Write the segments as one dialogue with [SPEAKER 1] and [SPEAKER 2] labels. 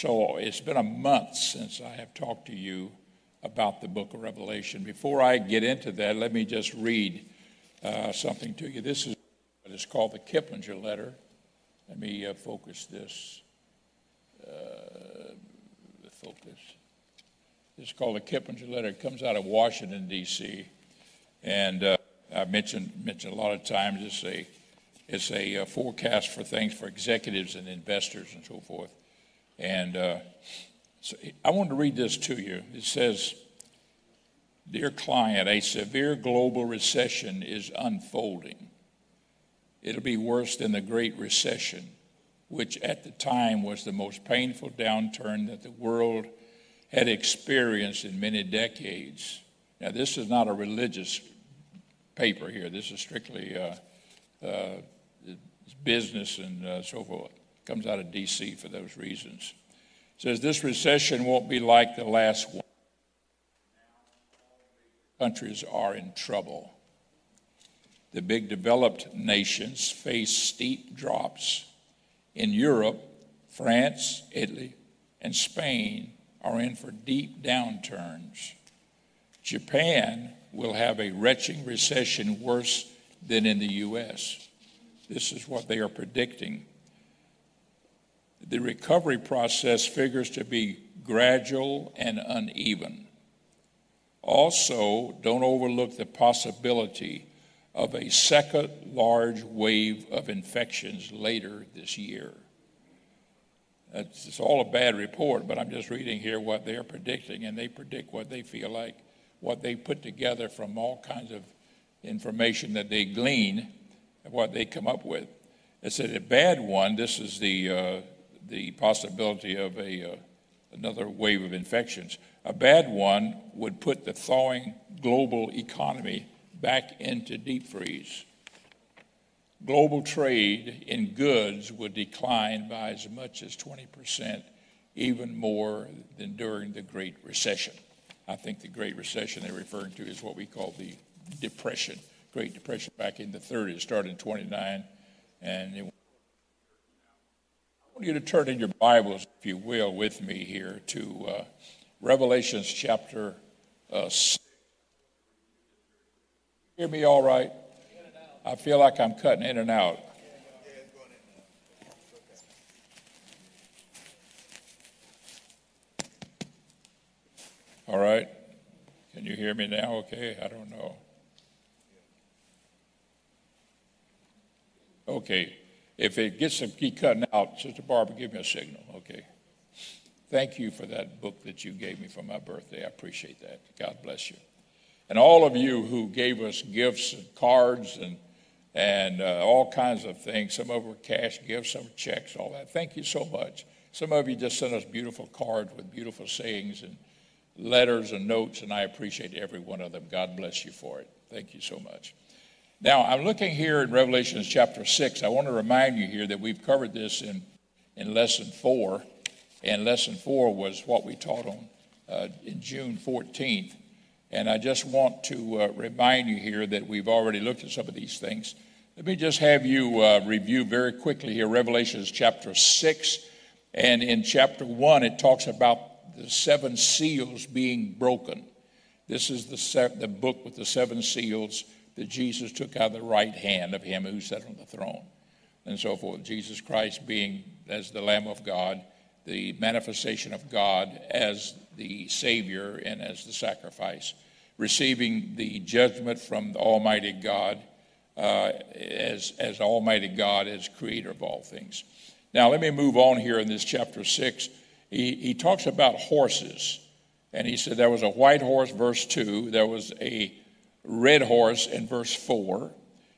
[SPEAKER 1] So it's been a month since I have talked to you about the book of Revelation. Before I get into that, let me just read uh, something to you. This is what is called the Kiplinger letter. Let me uh, focus this. Uh, focus. It's called the Kiplinger letter. It comes out of Washington, D.C. And uh, I've mentioned, mentioned a lot of times it's a, it's a uh, forecast for things for executives and investors and so forth. And uh, so I want to read this to you. It says, Dear client, a severe global recession is unfolding. It'll be worse than the Great Recession, which at the time was the most painful downturn that the world had experienced in many decades. Now, this is not a religious paper here. This is strictly uh, uh, business and uh, so forth. Comes out of D.C. for those reasons. It says this recession won't be like the last one. Countries are in trouble. The big developed nations face steep drops. In Europe, France, Italy, and Spain are in for deep downturns. Japan will have a retching recession worse than in the U.S. This is what they are predicting. The recovery process figures to be gradual and uneven. Also, don't overlook the possibility of a second large wave of infections later this year. It's, it's all a bad report, but I'm just reading here what they're predicting, and they predict what they feel like what they put together from all kinds of information that they glean and what they come up with. It's a bad one. This is the, uh, the possibility of a, uh, another wave of infections. A bad one would put the thawing global economy back into deep freeze. Global trade in goods would decline by as much as 20%, even more than during the Great Recession. I think the Great Recession they're referring to is what we call the Depression, Great Depression back in the 30s, started in 29. And it, want you to turn in your Bibles, if you will, with me here to uh, Revelations chapter uh, 6. Hear me all right? I feel like I'm cutting in and out. All right. Can you hear me now? Okay. I don't know. Okay. If it gets to keep cutting out, Sister Barbara, give me a signal. Okay. Thank you for that book that you gave me for my birthday. I appreciate that. God bless you. And all of you who gave us gifts and cards and and uh, all kinds of things. Some of them were cash gifts, some checks, all that. Thank you so much. Some of you just sent us beautiful cards with beautiful sayings and letters and notes, and I appreciate every one of them. God bless you for it. Thank you so much. Now, I'm looking here in Revelation chapter 6. I want to remind you here that we've covered this in, in lesson 4, and lesson 4 was what we taught on uh, June 14th. And I just want to uh, remind you here that we've already looked at some of these things. Let me just have you uh, review very quickly here Revelation chapter 6. And in chapter 1, it talks about the seven seals being broken. This is the, se- the book with the seven seals that Jesus took out of the right hand of him who sat on the throne, and so forth. Jesus Christ being as the Lamb of God, the manifestation of God as the Savior and as the sacrifice, receiving the judgment from the Almighty God uh, as, as Almighty God, as creator of all things. Now, let me move on here in this chapter 6 he, he talks about horses. And he said there was a white horse, verse 2. There was a red horse in verse 4.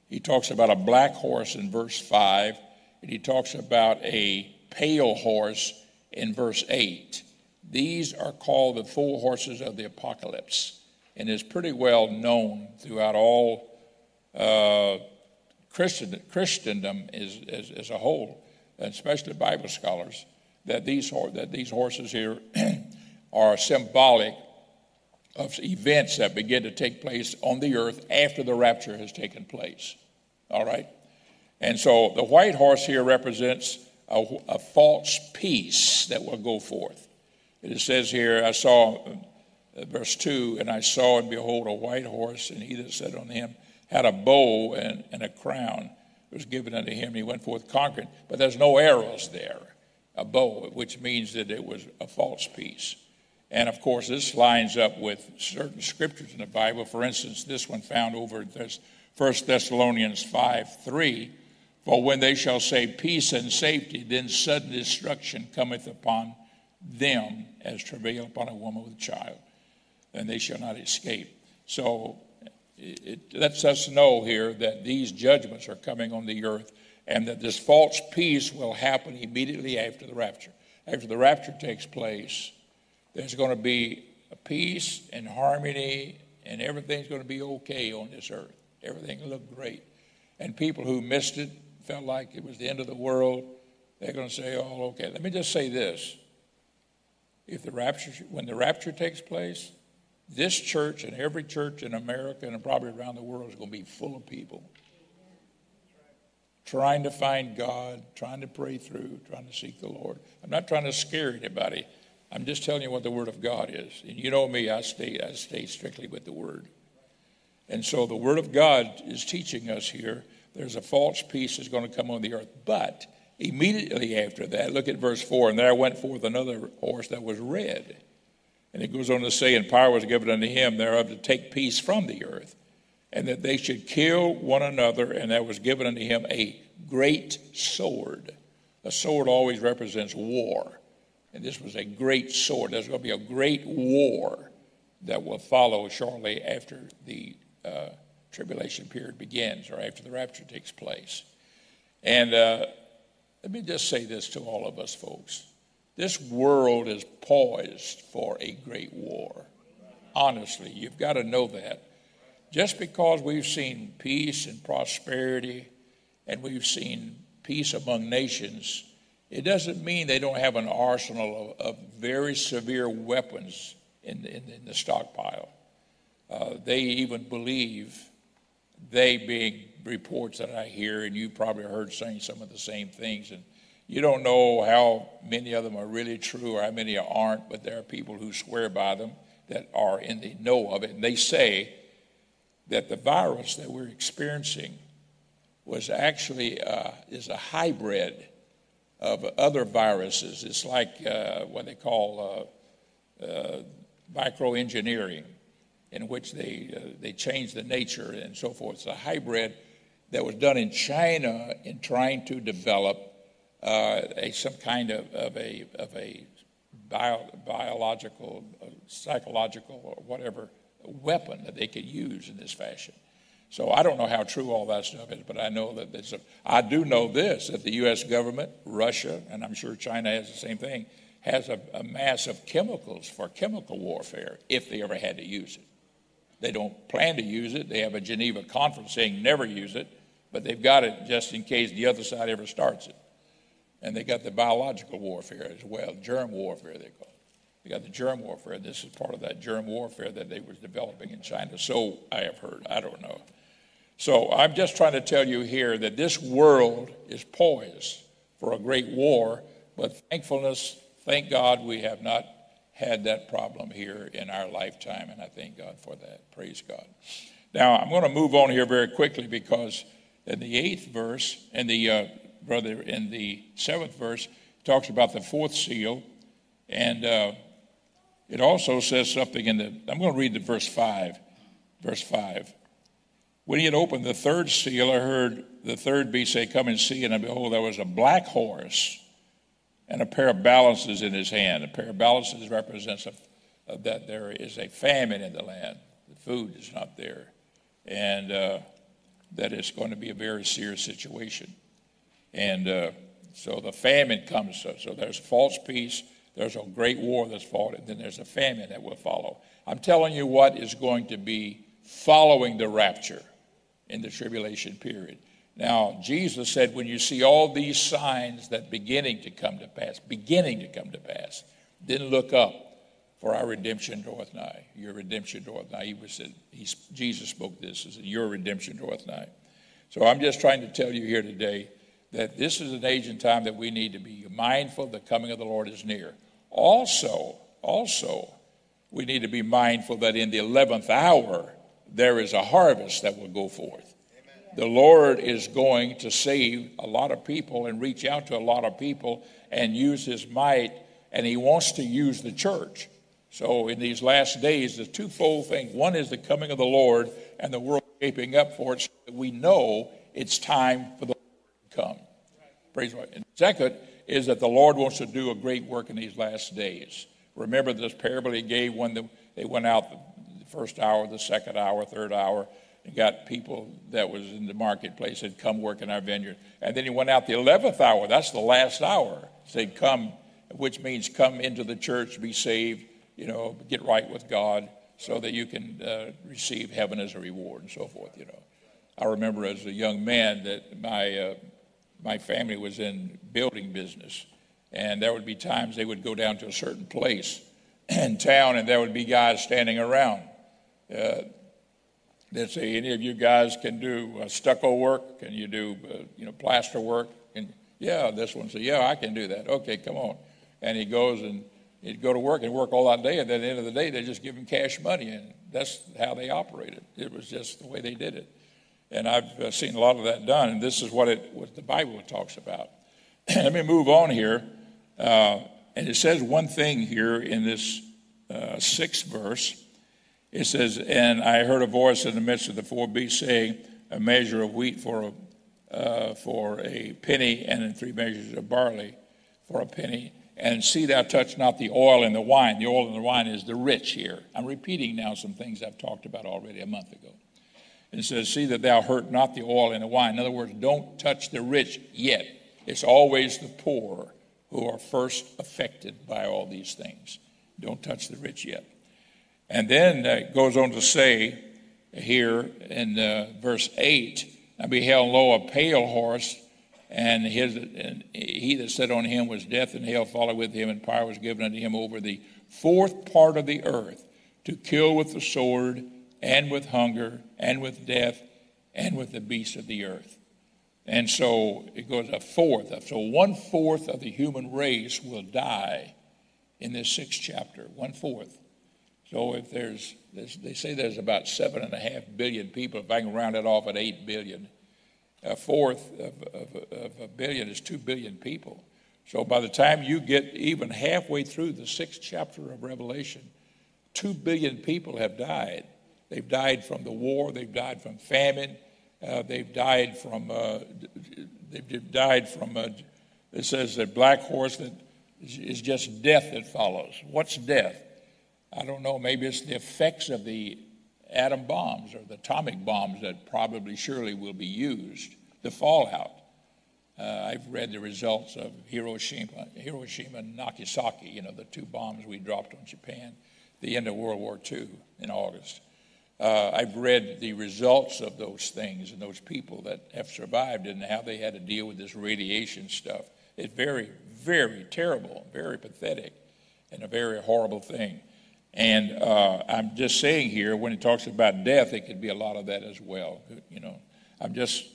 [SPEAKER 1] He talks about a black horse in verse 5. And he talks about a pale horse in verse 8. These are called the four horses of the apocalypse. And is pretty well known throughout all uh, Christen, Christendom as, as, as a whole, especially Bible scholars that these, that these horses here are symbolic of events that begin to take place on the earth after the rapture has taken place. All right? And so the white horse here represents a, a false peace that will go forth. It says here, I saw, uh, verse 2, and I saw and behold a white horse, and he that sat on him had a bow and, and a crown was given unto him. And he went forth conquering, but there's no arrows there, a bow, which means that it was a false peace. And of course, this lines up with certain scriptures in the Bible. For instance, this one found over this 1 Thessalonians 5 3. For when they shall say peace and safety, then sudden destruction cometh upon them as travail upon a woman with a child, and they shall not escape. So it lets us know here that these judgments are coming on the earth and that this false peace will happen immediately after the rapture. After the rapture takes place, there's going to be peace and harmony, and everything's going to be okay on this earth. Everything will look great. And people who missed it, felt like it was the end of the world, they're going to say, oh, okay. Let me just say this. If the rapture, when the rapture takes place, this church and every church in America and probably around the world is going to be full of people trying to find God, trying to pray through, trying to seek the Lord. I'm not trying to scare anybody. I'm just telling you what the Word of God is. And you know me, I stay, I stay strictly with the Word. And so the Word of God is teaching us here there's a false peace that's going to come on the earth. But immediately after that, look at verse 4 and there went forth another horse that was red. And it goes on to say, And power was given unto him thereof to take peace from the earth, and that they should kill one another, and there was given unto him a great sword. A sword always represents war. And this was a great sword. There's going to be a great war that will follow shortly after the uh, tribulation period begins or after the rapture takes place. And uh, let me just say this to all of us, folks. This world is poised for a great war. Honestly, you've got to know that. Just because we've seen peace and prosperity and we've seen peace among nations, it doesn't mean they don't have an arsenal of, of very severe weapons in, in, in the stockpile. Uh, they even believe they being reports that I hear, and you probably heard saying some of the same things. And you don't know how many of them are really true or how many aren't, but there are people who swear by them that are in the know of it. And they say that the virus that we're experiencing was actually uh, is a hybrid of other viruses. It's like uh, what they call uh, uh microengineering in which they, uh, they changed the nature and so forth. It's a hybrid that was done in China in trying to develop uh, a, some kind of, of a, of a bio, biological, uh, psychological, or whatever weapon that they could use in this fashion. So I don't know how true all that stuff is, but I know that there's a, I do know this that the U.S. government, Russia, and I'm sure China has the same thing, has a, a mass of chemicals for chemical warfare if they ever had to use it. They don't plan to use it. They have a Geneva conference saying never use it, but they've got it just in case the other side ever starts it. And they got the biological warfare as well, germ warfare they call it. They got the germ warfare. This is part of that germ warfare that they were developing in China. So I have heard. I don't know. So I'm just trying to tell you here that this world is poised for a great war, but thankfulness, thank God we have not had that problem here in our lifetime, and I thank God for that. Praise God. Now, I'm going to move on here very quickly because in the eighth verse, and the uh, brother, in the seventh verse, talks about the fourth seal, and uh, it also says something in the. I'm going to read the verse five. Verse five. When he had opened the third seal, I heard the third beast say, "Come and see." And behold, there was a black horse and a pair of balances in his hand. A pair of balances represents a, uh, that there is a famine in the land. The food is not there. And uh, that it's going to be a very serious situation. And uh, so the famine comes. So, so there's false peace, there's a great war that's fought, and then there's a famine that will follow. I'm telling you what is going to be following the rapture in the tribulation period. Now, Jesus said, when you see all these signs that beginning to come to pass, beginning to come to pass, then look up, for our redemption draweth nigh. Your redemption draweth nigh. He said, he, Jesus spoke this, as your redemption draweth nigh. So I'm just trying to tell you here today that this is an age and time that we need to be mindful the coming of the Lord is near. Also, also, we need to be mindful that in the 11th hour, there is a harvest that will go forth. Amen. The Lord is going to save a lot of people and reach out to a lot of people and use his might, and he wants to use the church. So, in these last days, the twofold thing one is the coming of the Lord and the world shaping up for it so that we know it's time for the Lord to come. Praise God. And second is that the Lord wants to do a great work in these last days. Remember this parable he gave when the, they went out first hour, the second hour, third hour, and got people that was in the marketplace had come work in our vineyard. And then he went out the 11th hour. That's the last hour. Said, come, which means come into the church, be saved, you know, get right with God so that you can uh, receive heaven as a reward and so forth, you know. I remember as a young man that my, uh, my family was in building business. And there would be times they would go down to a certain place in town, and there would be guys standing around. Uh, they'd say, "Any of you guys can do uh, stucco work? Can you do, uh, you know, plaster work?" And yeah, this one said, "Yeah, I can do that." Okay, come on. And he goes and he'd go to work and work all that day, and then at the end of the day, they just give him cash money, and that's how they operated. It was just the way they did it. And I've uh, seen a lot of that done, and this is what it what the Bible talks about. Let me move on here. Uh, and it says one thing here in this uh, sixth verse. It says, And I heard a voice in the midst of the four beasts saying, A measure of wheat for a, uh, for a penny, and three measures of barley for a penny. And see thou touch not the oil and the wine. The oil and the wine is the rich here. I'm repeating now some things I've talked about already a month ago. It says, See that thou hurt not the oil and the wine. In other words, don't touch the rich yet. It's always the poor who are first affected by all these things. Don't touch the rich yet. And then uh, it goes on to say here in uh, verse 8 I beheld, lo, a pale horse, and, his, and he that sat on him was death, and hell followed with him, and power was given unto him over the fourth part of the earth to kill with the sword, and with hunger, and with death, and with the beasts of the earth. And so it goes a fourth. So one fourth of the human race will die in this sixth chapter. One fourth. So if there's, they say there's about seven and a half billion people. If I can round it off at eight billion, a fourth of, of, of a billion is two billion people. So by the time you get even halfway through the sixth chapter of Revelation, two billion people have died. They've died from the war, they've died from famine, uh, they've died from, uh, they've died from, uh, it says that black horse that is just death that follows. What's death? I don't know. Maybe it's the effects of the atom bombs or the atomic bombs that probably surely will be used, the fallout. Uh, I've read the results of Hiroshima, Hiroshima and Nagasaki, you know, the two bombs we dropped on Japan, the end of World War II in August. Uh, I've read the results of those things and those people that have survived and how they had to deal with this radiation stuff. It's very, very terrible, very pathetic, and a very horrible thing. And uh, I'm just saying here, when it talks about death, it could be a lot of that as well. You know, I'm just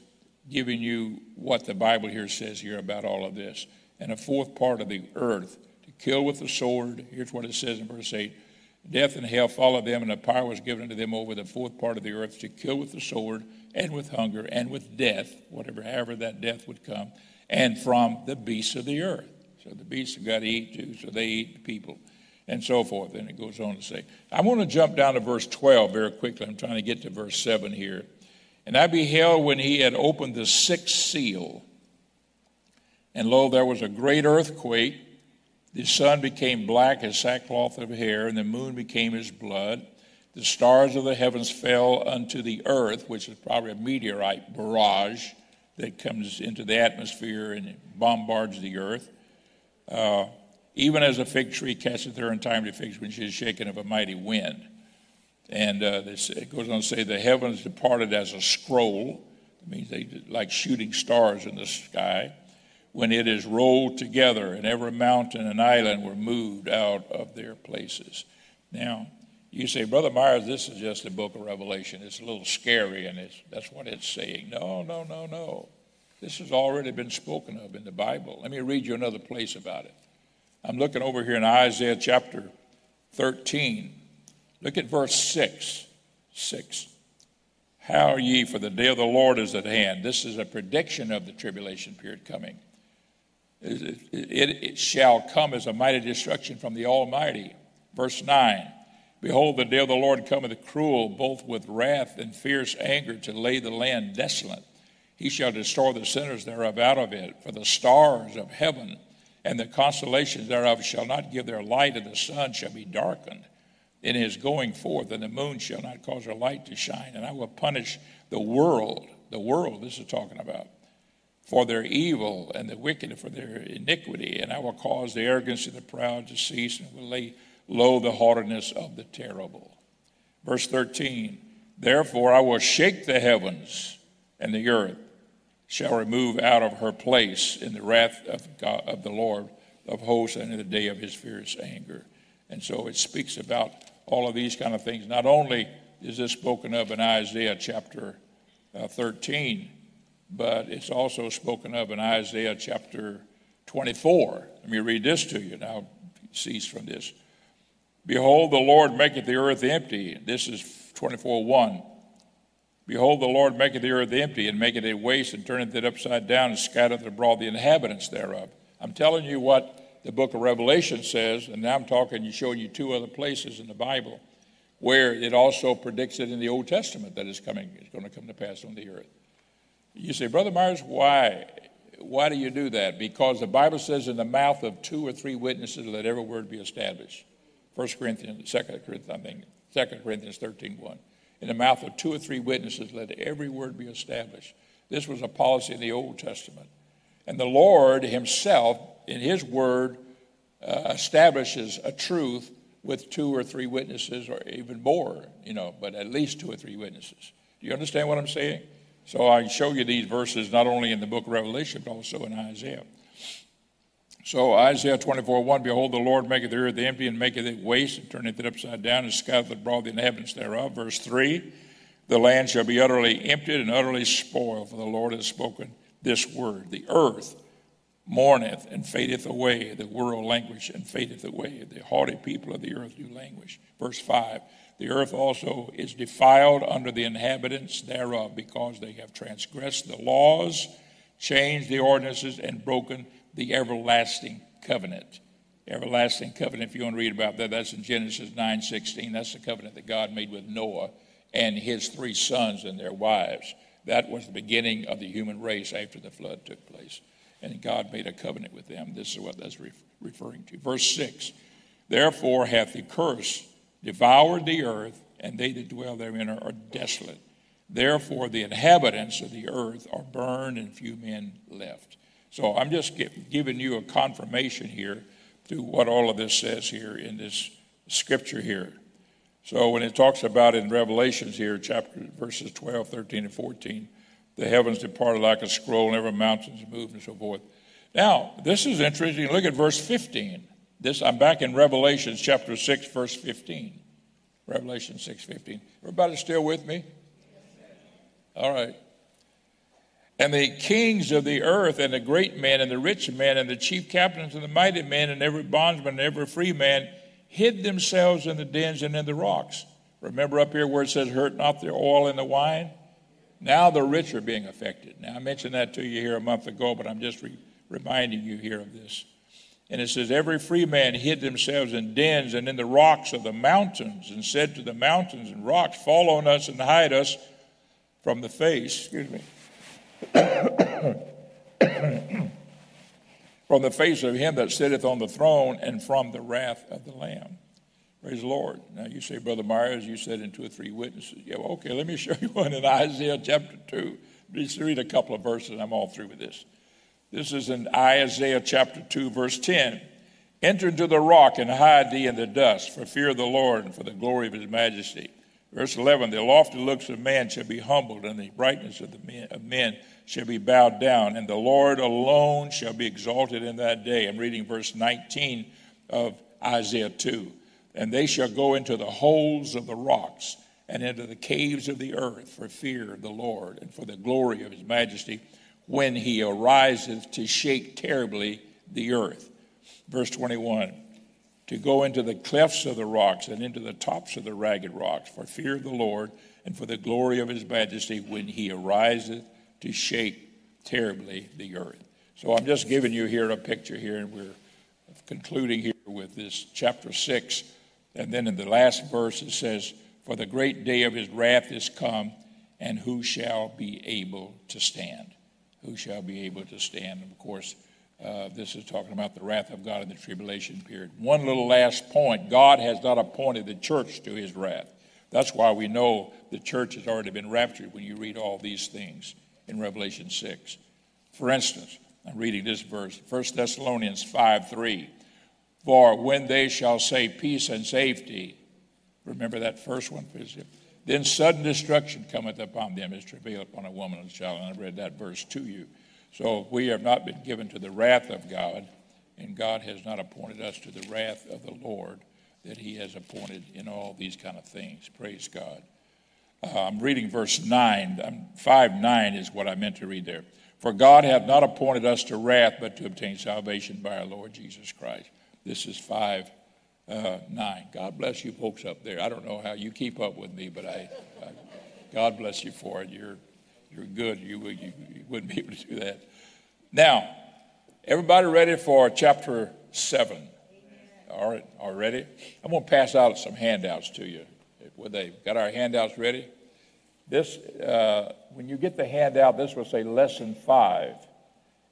[SPEAKER 1] giving you what the Bible here says here about all of this. And a fourth part of the earth to kill with the sword. Here's what it says in verse 8 Death and hell followed them, and the power was given to them over the fourth part of the earth to kill with the sword, and with hunger, and with death, whatever, however that death would come, and from the beasts of the earth. So the beasts have got to eat too, so they eat the people, and so forth. And it goes on to say. I want to jump down to verse 12 very quickly. I'm trying to get to verse 7 here. And I beheld when he had opened the sixth seal, and lo, there was a great earthquake the sun became black as sackcloth of hair, and the moon became as blood. The stars of the heavens fell unto the earth, which is probably a meteorite barrage that comes into the atmosphere and bombards the earth. Uh, even as a fig tree casteth her untimely figs when she is shaken of a mighty wind. And uh, this, it goes on to say, the heavens departed as a scroll. It means they like shooting stars in the sky when it is rolled together and every mountain and island were moved out of their places. Now, you say, Brother Myers, this is just the book of Revelation. It's a little scary, and it's, that's what it's saying. No, no, no, no. This has already been spoken of in the Bible. Let me read you another place about it. I'm looking over here in Isaiah chapter 13. Look at verse 6. 6. How ye, for the day of the Lord is at hand. This is a prediction of the tribulation period coming. It, it, it, shall come as a mighty destruction from the Almighty. Verse 9 Behold, the day of the Lord cometh cruel, both with wrath and fierce anger, to lay the land desolate. He shall destroy the sinners thereof out of it, for the stars of heaven and the constellations thereof shall not give their light, and the sun shall be darkened in his going forth, and the moon shall not cause her light to shine. And I will punish the world, the world this is talking about, for their evil, and the wicked for their iniquity. And I will cause the arrogance of the proud to cease, and will lay low the haughtiness of the terrible. Verse 13 Therefore I will shake the heavens and the earth shall remove out of her place in the wrath of, God, of the Lord of hosts and in the day of his fierce anger. And so it speaks about all of these kind of things. Not only is this spoken of in Isaiah chapter uh, 13, but it's also spoken of in Isaiah chapter 24. Let me read this to you. Now, cease from this. Behold, the Lord maketh the earth empty. This is 24 1. Behold, the Lord maketh the earth empty, and maketh it waste, and turneth it upside down, and scattereth abroad the inhabitants thereof. I'm telling you what the book of Revelation says, and now I'm talking, and showing you two other places in the Bible where it also predicts it in the Old Testament that is coming, is going to come to pass on the earth. You say, Brother Myers, why? Why do you do that? Because the Bible says, in the mouth of two or three witnesses, let every word be established. 1 Corinthians, 2 Corinthians, I think, 2 Corinthians 13, 1 in the mouth of two or three witnesses, let every word be established. This was a policy in the Old Testament. And the Lord Himself, in His Word, uh, establishes a truth with two or three witnesses, or even more, you know, but at least two or three witnesses. Do you understand what I'm saying? So I show you these verses not only in the book of Revelation, but also in Isaiah. So Isaiah 24, 1, Behold, the Lord maketh the earth empty and maketh it waste and turneth it upside down and scattereth abroad the inhabitants thereof. Verse 3, The land shall be utterly emptied and utterly spoiled, for the Lord has spoken this word. The earth mourneth and fadeth away. The world languish and fadeth away. The haughty people of the earth do languish. Verse 5, The earth also is defiled under the inhabitants thereof, because they have transgressed the laws, changed the ordinances, and broken the everlasting covenant. Everlasting covenant, if you want to read about that, that's in Genesis 9 16. That's the covenant that God made with Noah and his three sons and their wives. That was the beginning of the human race after the flood took place. And God made a covenant with them. This is what that's re- referring to. Verse 6 Therefore hath the curse devoured the earth, and they that dwell therein are, are desolate. Therefore the inhabitants of the earth are burned, and few men left. So I'm just giving you a confirmation here to what all of this says here in this scripture here. So when it talks about in Revelations here, chapter verses 12, 13, and 14, the heavens departed like a scroll, and every mountains moved, and so forth. Now, this is interesting. Look at verse 15. This I'm back in Revelations chapter 6, verse 15. Revelation 6, 15. Everybody still with me? All right. And the kings of the earth, and the great men, and the rich men, and the chief captains, and the mighty men, and every bondsman, and every free man hid themselves in the dens and in the rocks. Remember up here where it says, Hurt not the oil and the wine? Now the rich are being affected. Now, I mentioned that to you here a month ago, but I'm just re- reminding you here of this. And it says, Every free man hid themselves in dens and in the rocks of the mountains, and said to the mountains and rocks, Fall on us and hide us from the face. Excuse me from the face of him that sitteth on the throne and from the wrath of the Lamb. Praise the Lord. Now you say, Brother Myers, you said in two or three witnesses. Yeah, well, okay, let me show you one in Isaiah chapter 2. Just read a couple of verses, I'm all through with this. This is in Isaiah chapter 2, verse 10. Enter into the rock and hide thee in the dust for fear of the Lord and for the glory of his majesty. Verse 11 The lofty looks of man shall be humbled, and the brightness of, the men, of men shall be bowed down, and the Lord alone shall be exalted in that day. I'm reading verse 19 of Isaiah 2. And they shall go into the holes of the rocks and into the caves of the earth for fear of the Lord and for the glory of his majesty. when he ariseth to shake terribly the earth. Verse 21 To go into the clefts of the rocks and into the tops of the ragged rocks, for fear of the Lord and for the glory of his majesty, when he ariseth to shake terribly the earth. So I'm just giving you here a picture here, and we're concluding here with this chapter 6. And then in the last verse it says, For the great day of his wrath is come, and who shall be able to stand? Who shall be able to stand? And of course, uh, this is talking about the wrath of God in the tribulation period. One little last point God has not appointed the church to his wrath. That's why we know the church has already been raptured when you read all these things in Revelation 6. For instance, I'm reading this verse, 1 Thessalonians 5 3. For when they shall say peace and safety, remember that first one? Then sudden destruction cometh upon them as travail upon a woman and a child. And I read that verse to you. So we have not been given to the wrath of God, and God has not appointed us to the wrath of the Lord that he has appointed in all these kind of things. Praise God. Uh, I'm reading verse 9. Um, 5 9 is what I meant to read there. For God hath not appointed us to wrath, but to obtain salvation by our Lord Jesus Christ. This is 5 uh, 9. God bless you folks up there. I don't know how you keep up with me, but I, I God bless you for it. You're, you're good. You, you, you wouldn't be able to do that. Now, everybody ready for chapter 7? All right, all ready? I'm going to pass out some handouts to you. Would they got our handouts ready? This, uh, when you get the handout, this will say lesson five,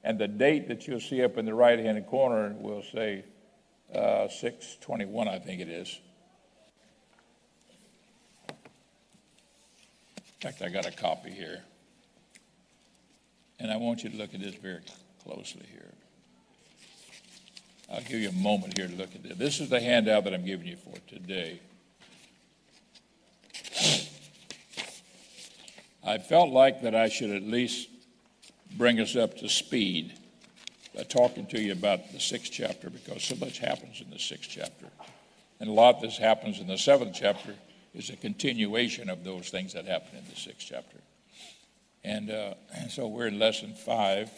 [SPEAKER 1] and the date that you'll see up in the right-hand corner will say uh, 621, I think it is. In fact, I got a copy here. And I want you to look at this very closely here. I'll give you a moment here to look at this. This is the handout that I'm giving you for today. I felt like that I should at least bring us up to speed by talking to you about the sixth chapter because so much happens in the sixth chapter. And a lot that happens in the seventh chapter is a continuation of those things that happen in the sixth chapter. And, uh, so we're in lesson five.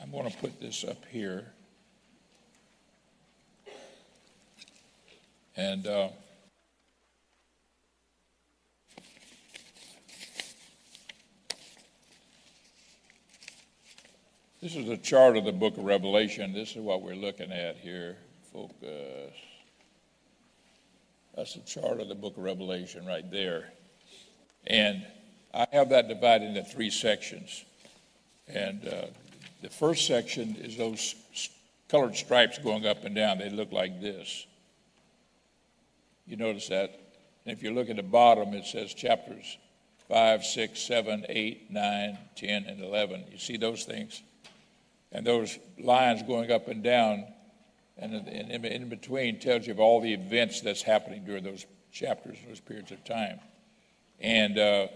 [SPEAKER 1] I'm going to put this up here. And uh, this is a chart of the book of Revelation. This is what we're looking at here. Focus. That's a chart of the book of Revelation right there. And I have that divided into three sections. And uh, the first section is those colored stripes going up and down. They look like this. You notice that? And if you look at the bottom, it says chapters 5, 6, 7, 8, 9, 10, and 11. You see those things? And those lines going up and down, and in, between tells you of all the events that's happening during those chapters, those periods of time. And uh,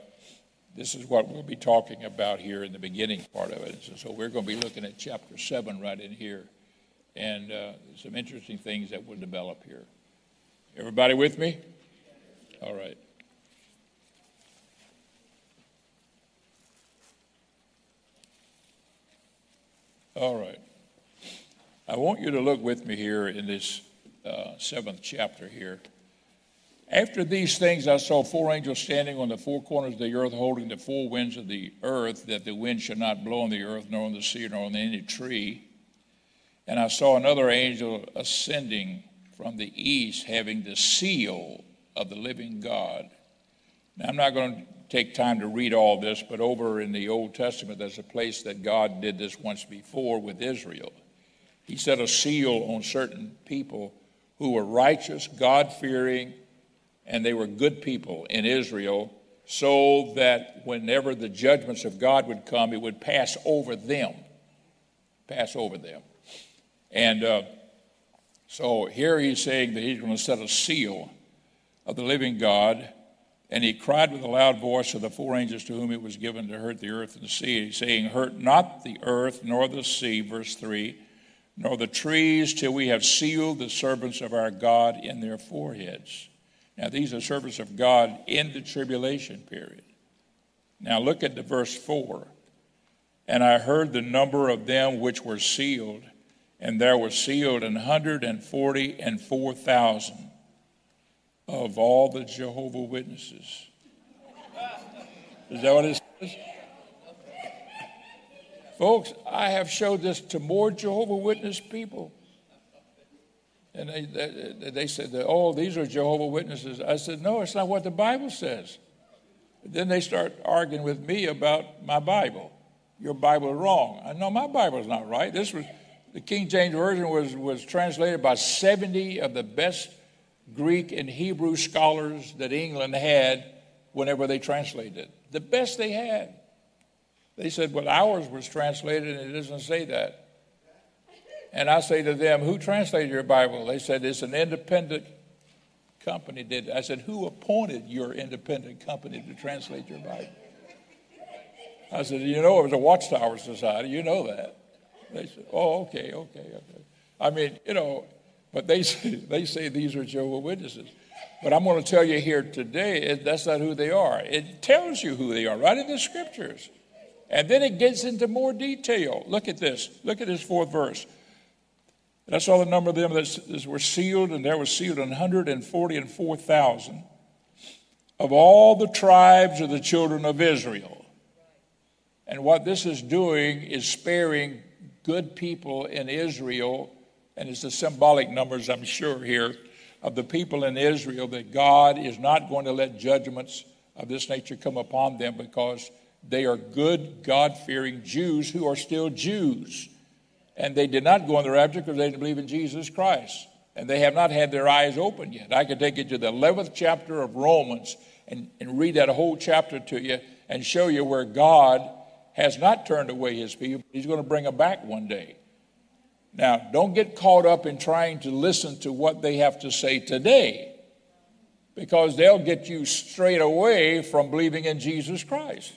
[SPEAKER 1] this is what we'll be talking about here in the beginning part of it. So, we're going to be looking at chapter 7 right in here. And uh, some interesting things that will develop here. Everybody with me? All right. All right. I want you to look with me here in this uh, seventh chapter here. After these things, I saw four angels standing on the four corners of the earth, holding the four winds of the earth, that the wind should not blow on the earth, nor on the sea, nor on any tree. And I saw another angel ascending from the east, having the seal of the living God. Now, I'm not going to take time to read all this, but over in the Old Testament, there's a place that God did this once before with Israel. He set a seal on certain people who were righteous, God fearing, and they were good people in Israel, so that whenever the judgments of God would come, it would pass over them. Pass over them. And uh, so here he's saying that he's going to set a seal of the living God. And he cried with a loud voice to the four angels to whom it was given to hurt the earth and the sea, saying, Hurt not the earth nor the sea, verse 3, nor the trees till we have sealed the servants of our God in their foreheads. Now, these are servants of God in the tribulation period. Now, look at the verse 4. And I heard the number of them which were sealed, and there were sealed an hundred and forty and four thousand of all the Jehovah Witnesses. Is that what it says? Folks, I have showed this to more Jehovah Witness people. And they, they, said, oh, these are Jehovah Witnesses. I said, no, it's not what the Bible says. Then they start arguing with me about my Bible. Your Bible is wrong. I know my Bible is not right. This was the King James Version was, was translated by 70 of the best Greek and Hebrew scholars that England had whenever they translated it. The best they had. They said, well, ours was translated and it doesn't say that. And I say to them, who translated your Bible? They said, it's an independent company did. it. I said, who appointed your independent company to translate your Bible? I said, you know, it was a Watchtower Society. You know that. They said, oh, okay, okay, okay. I mean, you know, but they say, they say these are Jehovah Witnesses. But I'm going to tell you here today, that's not who they are. It tells you who they are right in the scriptures. And then it gets into more detail. Look at this. Look at this fourth verse. And I saw the number of them that were sealed, and there was sealed 144,000 of all the tribes of the children of Israel. And what this is doing is sparing good people in Israel, and it's the symbolic numbers, I'm sure, here, of the people in Israel that God is not going to let judgments of this nature come upon them because they are good, God fearing Jews who are still Jews. And they did not go on the rapture because they didn't believe in Jesus Christ. And they have not had their eyes open yet. I could take you to the 11th chapter of Romans and, and read that whole chapter to you and show you where God has not turned away his people. He's going to bring them back one day. Now, don't get caught up in trying to listen to what they have to say today because they'll get you straight away from believing in Jesus Christ.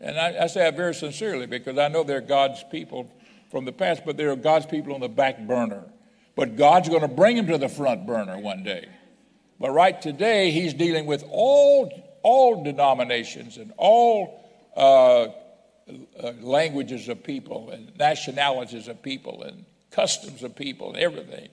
[SPEAKER 1] And I, I, say that very sincerely because I know they're God's people from the past, but they're God's people on the back burner. But God's going to bring them to the front burner one day. But right today, He's dealing with all, all denominations and all uh, uh, languages of people and nationalities of people and customs of people and everything.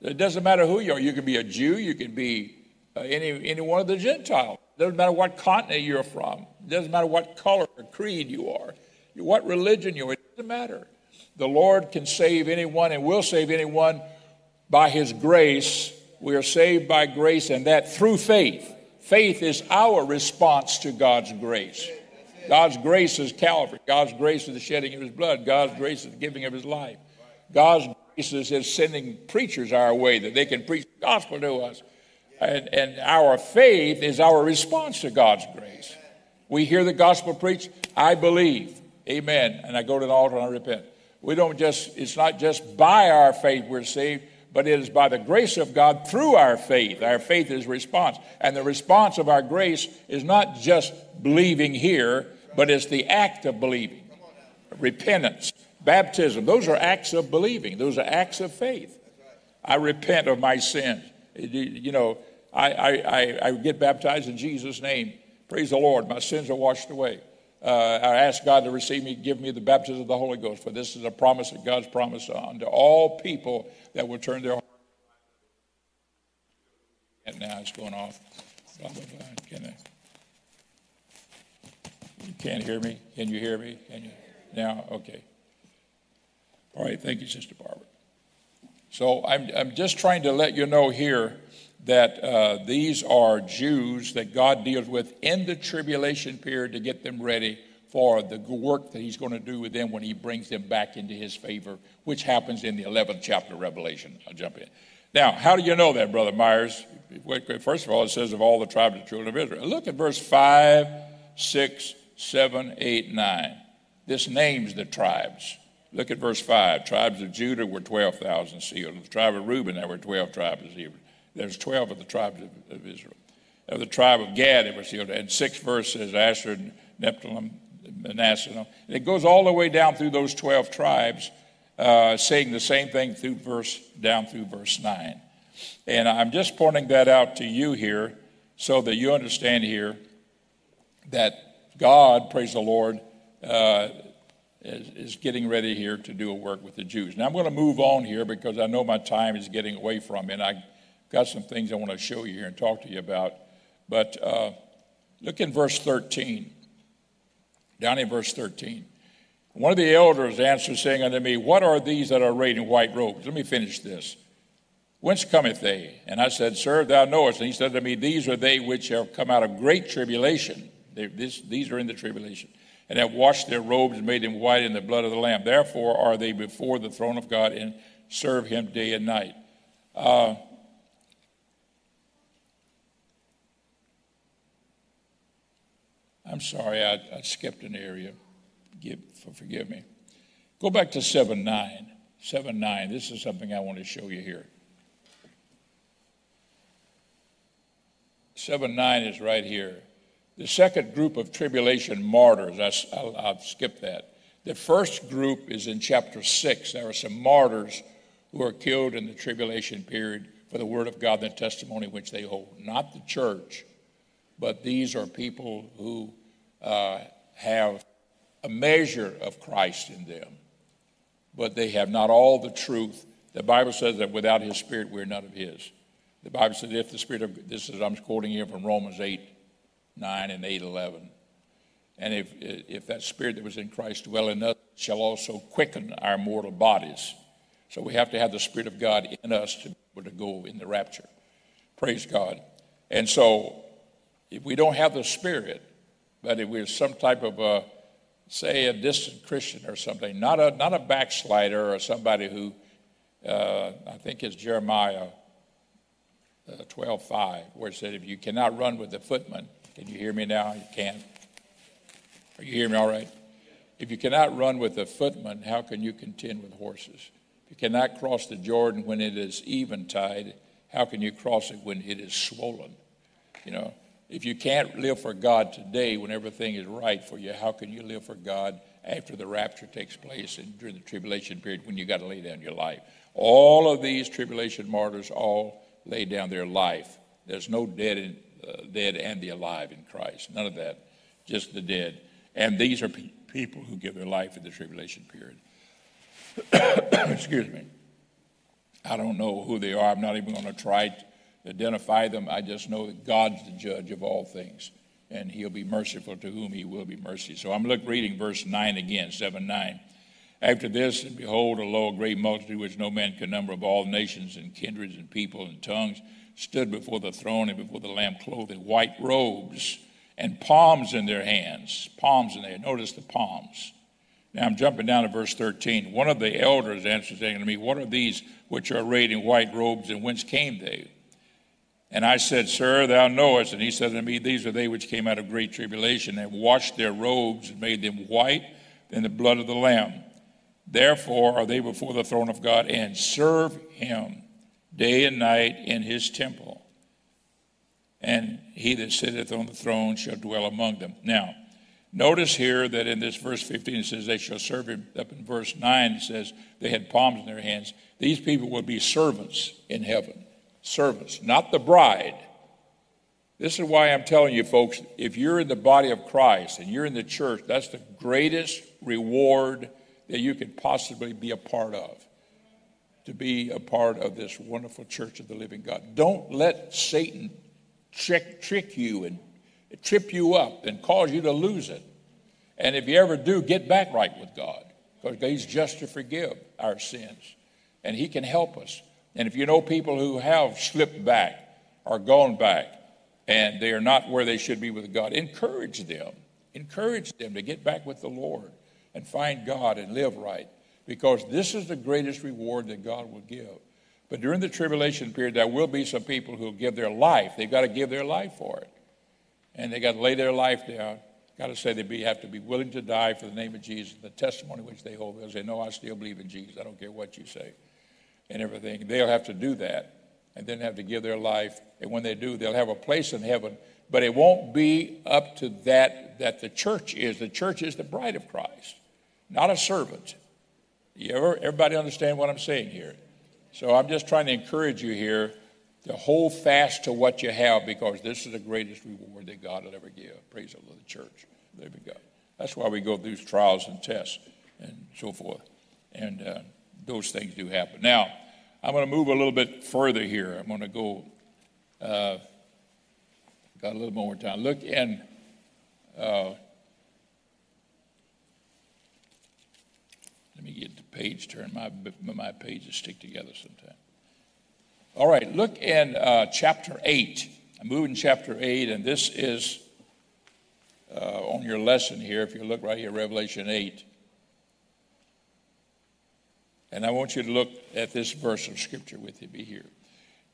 [SPEAKER 1] It doesn't matter who you are. You can be a Jew, you can be uh, any, any one of the Gentiles. It doesn't matter what continent you're from. It doesn't matter what color or creed you are, what religion you are. It doesn't matter. The Lord can save anyone and will save anyone by His grace. We are saved by grace, and that through faith. Faith is our response to God's grace. God's grace is Calvary. God's grace is the shedding of His blood. God's grace is the giving of His life. God's grace is His sending preachers our way that they can preach the gospel to us. And, and our faith is our response to God's grace. We hear the gospel preached, I believe. Amen. And I go to the altar and I repent. We don't just, it's not just by our faith we're saved, but it is by the grace of God through our faith. Our faith is response. And the response of our grace is not just believing here, but it's the act of believing. Repentance, baptism, those are acts of believing, those are acts of faith. I repent of my sins. You know, I, I, I get baptized in Jesus' name. Praise the Lord, my sins are washed away. Uh, I ask God to receive me, give me the baptism of the Holy Ghost, for this is a promise that God's promised unto all people that will turn their heart. And now it's going off. Blah, blah, blah. Can I? You can't hear me? Can you hear me? Can you? Now, okay. All right, thank you, Sister Barbara. So I'm, I'm just trying to let you know here that uh, these are Jews that God deals with in the tribulation period to get them ready for the work that He's going to do with them when He brings them back into His favor, which happens in the 11th chapter of Revelation. I'll jump in. Now, how do you know that, Brother Myers? First of all, it says of all the tribes of children of Israel. Look at verse 5, 6, 7, 8, 9. This names the tribes. Look at verse 5. Tribes of Judah were 12,000 sealed. The tribe of Reuben, there were 12 tribes Israel. There's 12 of the tribes of, of Israel. Of the tribe of Gad, it was sealed. And six verses, Asher, Nepthalim, Manasseh. And it goes all the way down through those 12 tribes, uh, saying the same thing through verse down through verse 9. And I'm just pointing that out to you here so that you understand here that God, praise the Lord, uh, is, is getting ready here to do a work with the Jews. Now I'm going to move on here because I know my time is getting away from me, and I got some things I want to show you here and talk to you about. But uh, look in verse 13. Down in verse 13. One of the elders answered, saying unto me, What are these that are arrayed in white robes? Let me finish this. Whence cometh they? And I said, Sir, thou knowest. And he said to me, These are they which have come out of great tribulation. This, these are in the tribulation and have washed their robes and made them white in the blood of the Lamb. Therefore are they before the throne of God and serve him day and night. Uh, I'm sorry, I, I, skipped an area. Give, for, forgive me. Go back to 7 9. 7 9. This is something I want to show you here. 7 9 is right here. The second group of tribulation martyrs, I, will I'll skip that. The first group is in chapter 6. There are some martyrs who are killed in the tribulation period for the word of God and the testimony which they hold. Not the church, but these are people who uh, have a measure of Christ in them, but they have not all the truth. The Bible says that without his spirit, we're none of his. The Bible says if the spirit of, this is, I'm quoting here from Romans 8, 9 and 8 11. And if, if that spirit that was in Christ dwell in us shall also quicken our mortal bodies. So we have to have the Spirit of God in us to be able to go in the rapture. Praise God. And so if we don't have the Spirit, but if we're some type of a, say, a distant Christian or something, not a, not a backslider or somebody who, uh, I think it's Jeremiah uh, 12 5, where it said, If you cannot run with the footman, can you hear me now? You can't. Are you hearing me all right? If you cannot run with the footman, how can you contend with horses? If you cannot cross the Jordan when it is eventide, how can you cross it when it is swollen? You know, if you can't live for God today when everything is right for you, how can you live for God after the rapture takes place and during the tribulation period when you got to lay down your life? All of these tribulation martyrs all lay down their life. There's no dead in, uh, dead and the alive in Christ. None of that, just the dead. And these are pe- people who give their life in the tribulation period. Excuse me. I don't know who they are. I'm not even going to try to identify them. I just know that God's the judge of all things, and He'll be merciful to whom He will be mercy. So I'm look, reading verse 9 again, 7 9. After this, and behold, a lo, a great multitude which no man can number of all nations and kindreds and people and tongues stood before the throne and before the Lamb clothed in white robes and palms in their hands. Palms in there. Notice the palms. Now I'm jumping down to verse 13. One of the elders answered, saying to me, What are these which are arrayed in white robes, and whence came they? And I said, Sir, thou knowest. And he said to me, These are they which came out of great tribulation, and washed their robes and made them white in the blood of the Lamb. Therefore are they before the throne of God and serve him day and night in his temple. And he that sitteth on the throne shall dwell among them. Now, notice here that in this verse 15 it says they shall serve him. Up in verse 9 it says they had palms in their hands. These people will be servants in heaven. Servants, not the bride. This is why I'm telling you, folks, if you're in the body of Christ and you're in the church, that's the greatest reward that you could possibly be a part of to be a part of this wonderful church of the living God. Don't let Satan trick, trick you and trip you up and cause you to lose it. And if you ever do, get back right with God because He's just to forgive our sins and He can help us. And if you know people who have slipped back or gone back and they are not where they should be with God, encourage them. Encourage them to get back with the Lord and find God and live right because this is the greatest reward that God will give. But during the tribulation period, there will be some people who will give their life. They've got to give their life for it. And they've got to lay their life down. Got to say they be, have to be willing to die for the name of Jesus, the testimony which they hold. They'll say, No, I still believe in Jesus. I don't care what you say. And everything. They'll have to do that and then have to give their life. And when they do, they'll have a place in heaven. But it won't be up to that that the church is. The church is the bride of Christ, not a servant. You ever, everybody understand what I'm saying here? So I'm just trying to encourage you here to hold fast to what you have because this is the greatest reward that God will ever give. Praise the Lord, the church. There we go. That's why we go through trials and tests. and so forth. And uh, those things do happen. Now, I'm going to move a little bit further here. I'm going to go, uh, got a little more time. Look in, uh, let me get the page turned. My, my pages stick together sometimes. All right, look in uh, chapter 8. I'm moving chapter 8, and this is uh, on your lesson here. If you look right here, Revelation 8. And I want you to look at this verse of scripture with me here.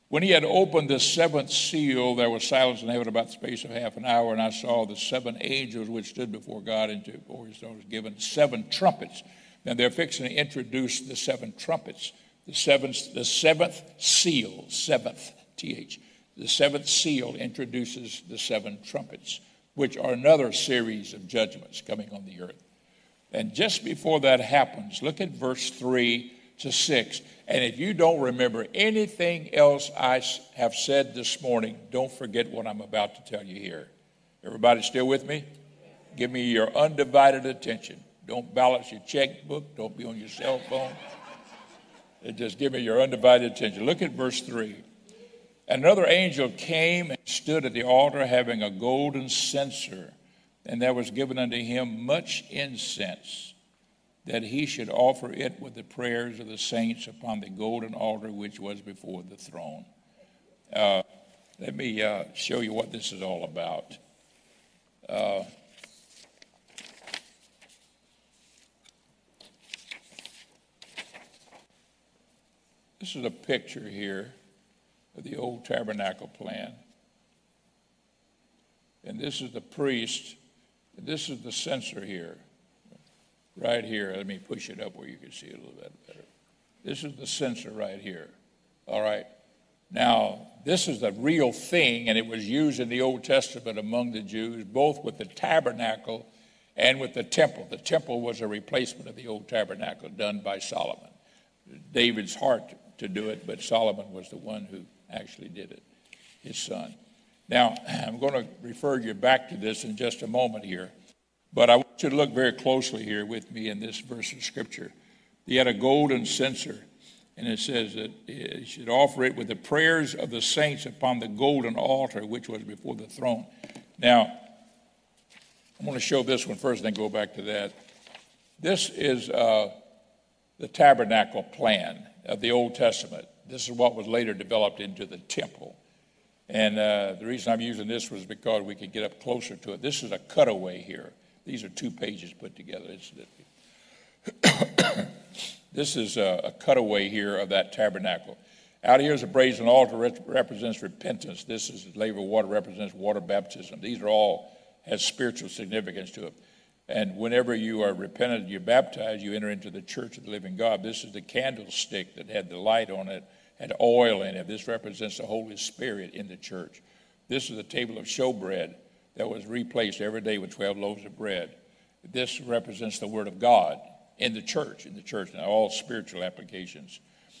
[SPEAKER 1] When he had opened the seventh seal, there was silence in heaven about the space of half an hour, and I saw the seven angels which stood before God, and to before his throne was given seven trumpets. Now they're fixing to introduce the seven trumpets. The seventh, the seventh seal, seventh, T-H. The seventh seal introduces the seven trumpets, which are another series of judgments coming on the earth. And just before that happens, look at verse 3 to 6. And if you don't remember anything else I have said this morning, don't forget what I'm about to tell you here. Everybody still with me? Give me your undivided attention. Don't balance your checkbook. Don't be on your cell phone. Just give me your undivided attention. Look at verse 3. Another angel came and stood at the altar having a golden censer and there was given unto him much incense, that he should offer it with the prayers of the saints upon the golden altar which was before the throne. Uh, let me uh, show you what this is all about. Uh, this is a picture here of the old tabernacle plan. And this is the priest this is the censer here, right here. Let me push it up where you can see it a little bit better. This is the censer right here. All right. Now, this is the real thing, and it was used in the Old Testament among the Jews, both with the tabernacle and with the temple. The temple was a replacement of the old tabernacle done by Solomon. David's heart to do it, but Solomon was the one who actually did it, his son. Now, I'm going to refer you back to this in just a moment here, but I want you to look very closely here with me in this verse of Scripture. He had a golden censer, and it says that he should offer it with the prayers of the saints upon the golden altar which was before the throne. Now, I'm going to show this one first, then go back to that. This is uh, the tabernacle plan of the Old Testament. This is what was later developed into the temple. And uh, the reason I'm using this was because we could get up closer to it. This is a cutaway here. These are two pages put together. this is a, a, cutaway here of that tabernacle. Out here is a brazen altar represents repentance. This is the laver water represents water baptism. These are all has spiritual significance to it. And whenever you are repentant, you're baptized, you enter into the church of the living God. This is the candlestick that had the light on it had oil in it. This represents the Holy Spirit in the church. This is a table of showbread that was replaced every day with 12 loaves of bread. This represents the Word of God in the church, in the church, and all spiritual applications.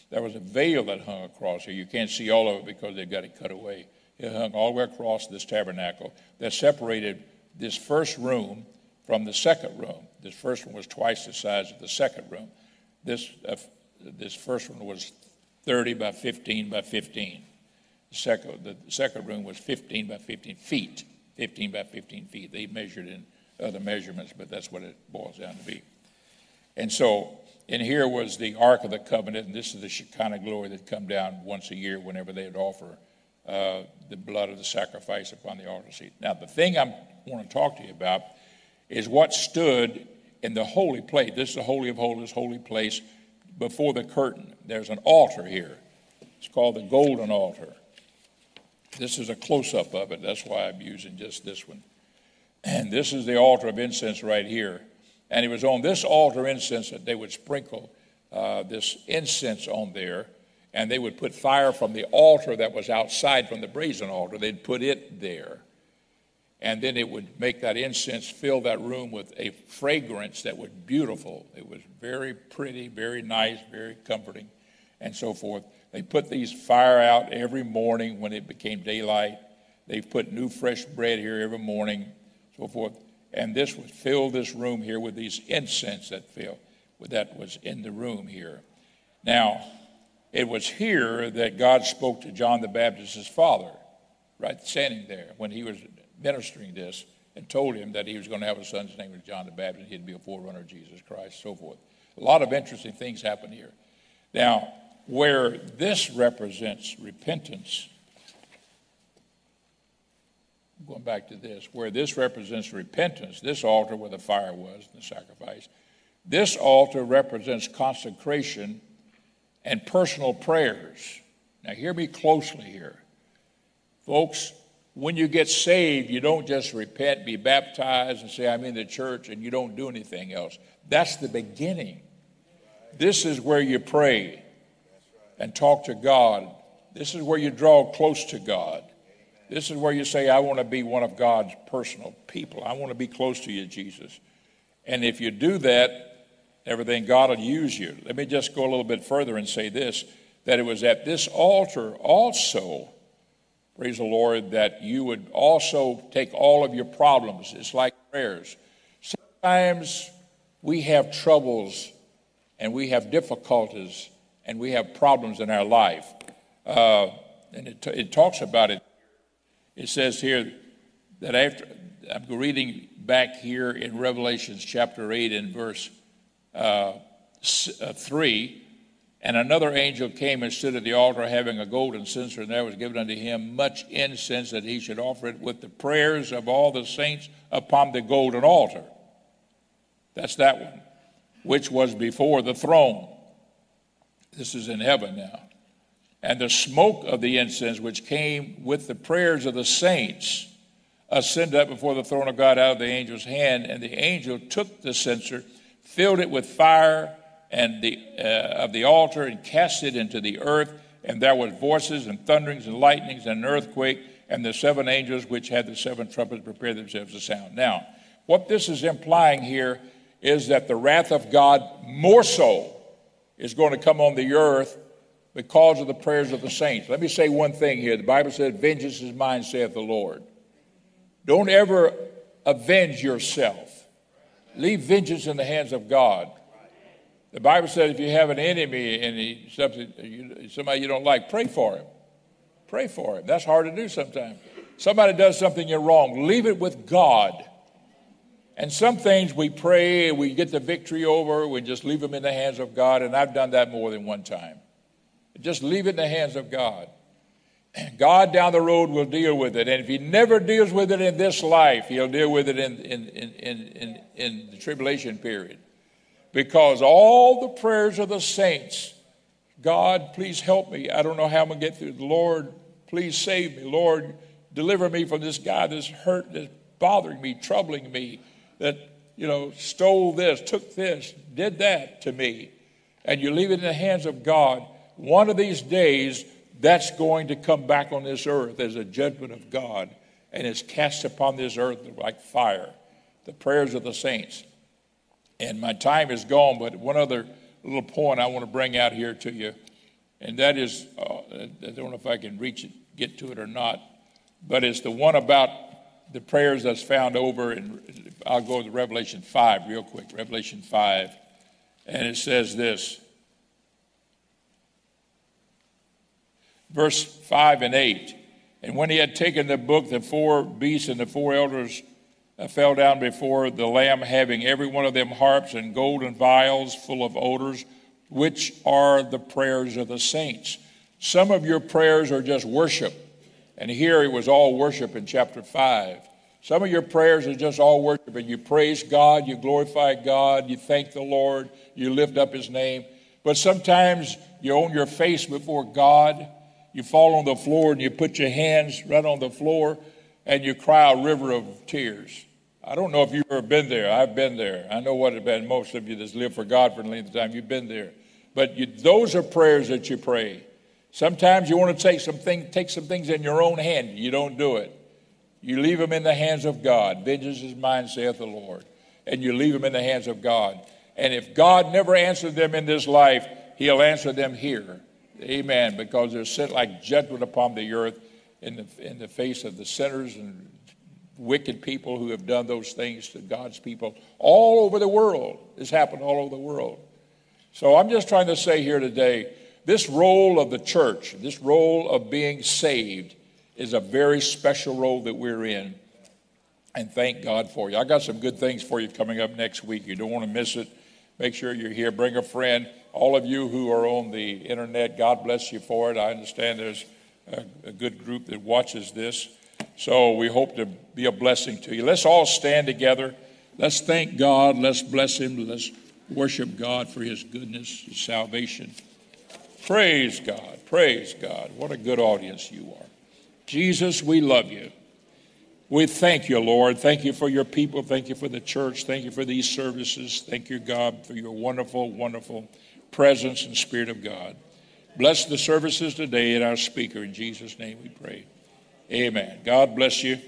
[SPEAKER 1] There was a veil that hung across here. You can't see all of it because they've got it cut away. It hung all the way across this tabernacle that separated this first room from the second room. This first one was twice the size of the second room. This, uh, this first one was 30 by 15 by 15. The second, the second room was 15 by 15 feet, 15 by 15 feet. They measured in other measurements, but that's what it boils down to be. And so, and here was the Ark of the Covenant, and this is the Shekinah glory that come down once a year whenever they would offer uh, the blood of the sacrifice upon the altar seat. Now, the thing I want to talk to you about is what stood in the holy place. This is the Holy of Holies, holy place before the curtain. There's an altar here. It's called the golden altar. This is a close up of it. That's why I'm using just this one. And this is the altar of incense right here. And it was on this altar incense that they would sprinkle uh, this incense on there. And they would put fire from the altar that was outside from the brazen altar, they'd put it there and then it would make that incense fill that room with a fragrance that was beautiful. It was very pretty, very nice, very comforting, and so forth. They put these fire out every morning when it became daylight. They put new fresh bread here every morning, so forth. And this would fill this room here with these incense that fill. that was in the room here. Now, it was here that God spoke to John the Baptist's father, right standing there when he was ministering this and told him that he was going to have a son's name was John the Baptist. He'd be a forerunner of Jesus Christ, so forth. A lot of interesting things happen here. Now, where this represents repentance, going back to this, where this represents repentance, this altar where the fire was, the sacrifice, this altar represents consecration and personal prayers. Now, hear me closely here. Folks, when you get saved, you don't just repent, be baptized, and say, I'm in the church, and you don't do anything else. That's the beginning. This is where you pray and talk to God. This is where you draw close to God. This is where you say, I want to be one of God's personal people. I want to be close to you, Jesus. And if you do that, everything, God will use you. Let me just go a little bit further and say this that it was at this altar also praise the Lord, that you would also take all of your problems. It's like prayers. Sometimes we have troubles and we have difficulties and we have problems in our life. Uh, and it, it talks about it. It says here that after, I'm reading back here in Revelations chapter 8 and verse uh, uh 3 and another angel came and stood at the altar having a golden censer, and there was given unto him much incense that he should offer it with the prayers of all the saints upon the golden altar. That's that one, which was before the throne. This is in heaven now. And the smoke of the incense, which came with the prayers of the saints, ascended up before the throne of God out of the angel's hand. And the angel took the censer, filled it with fire and the, uh, of the altar and cast it into the earth. And there was voices and thunderings and lightnings and an earthquake. And the seven angels which had the seven trumpets prepared themselves to sound. Now, what this is implying here is that the wrath of God more so is going to come on the earth because of the prayers of the saints. Let me say one thing here. The Bible says, Vengeance is mine, saith the Lord. Don't ever avenge yourself. Leave vengeance in the hands of God. The Bible says if you have an enemy and he, somebody you don't like, pray for him. Pray for him. That's hard to do sometimes. Somebody does something you're wrong, leave it with God. And some things we pray, and we get the victory over, we just leave them in the hands of God, and I've done that more than one time. Just leave it in the hands of God. God down the road will deal with it. And if He never deals with it in this life, He'll deal with it in, in, in, in, in the tribulation period because all the prayers of the saints, God, please help me. I don't know how I'm going to get through. Lord, please save me. Lord, deliver me from this guy that's hurt, that's bothering me, troubling me, that, you know, stole this, took this, did that to me. And you leave it in the hands of God. One of these days, that's going to come back on this earth as a judgment of God, and it's cast upon this earth like fire. The prayers of the saints. And my time is gone, but one other little point I want to bring out here to you, and that is uh, I don't know if I can reach it, get to it or not, but it's the one about the prayers that's found over and I'll go to Revelation 5 real quick, Revelation 5, and it says this. Verse 5 and 8. And when he had taken the book, the four beasts and the four elders fell down before the Lamb, having every one of them harps and golden vials full of odors, which are the prayers of the saints. Some of your prayers are just worship. And here it was all worship in chapter 5. Some of your prayers are just all worship, and you praise God, you glorify God, you thank the Lord, you lift up His name. But sometimes you own your face before God, you fall on the floor and you put your hands right on the floor and you cry a river of tears. I don't know if you've ever been there. I've been there. I know what it's been. Most of you that's lived for God for a length of time, you've been there. But you, those are prayers that you pray. Sometimes you want to take some, thing, take some things in your own hand. You don't do it. You leave them in the hands of God. Vengeance is mine, saith the Lord. And you leave them in the hands of God. And if God never answered them in this life, He'll answer them here. Amen. Because they're sent like judgment upon the earth in the, in the face of the sinners and wicked people who have done those things to God's people all over the world. This happened all over the world. So I'm just trying to say here today this role of the church, this role of being saved, is a very special role that we're in. And thank God for you. I got some good things for you coming up next week. You don't want to miss it. Make sure you're here. Bring a friend. All of you who are on the internet, God bless you for it. I understand there's a, a good group that watches this. So we hope to be a blessing to you. Let's all stand together. Let's thank God. Let's bless Him. Let's worship God for His goodness, His salvation. Praise God. Praise God. What a good audience you are. Jesus, we love you. We thank you, Lord. Thank you for your people. Thank you for the church. Thank you for these services. Thank you, God, for your wonderful, wonderful presence and Spirit of God. Bless the services today and our speaker. In Jesus' name we pray. Amen. God bless you.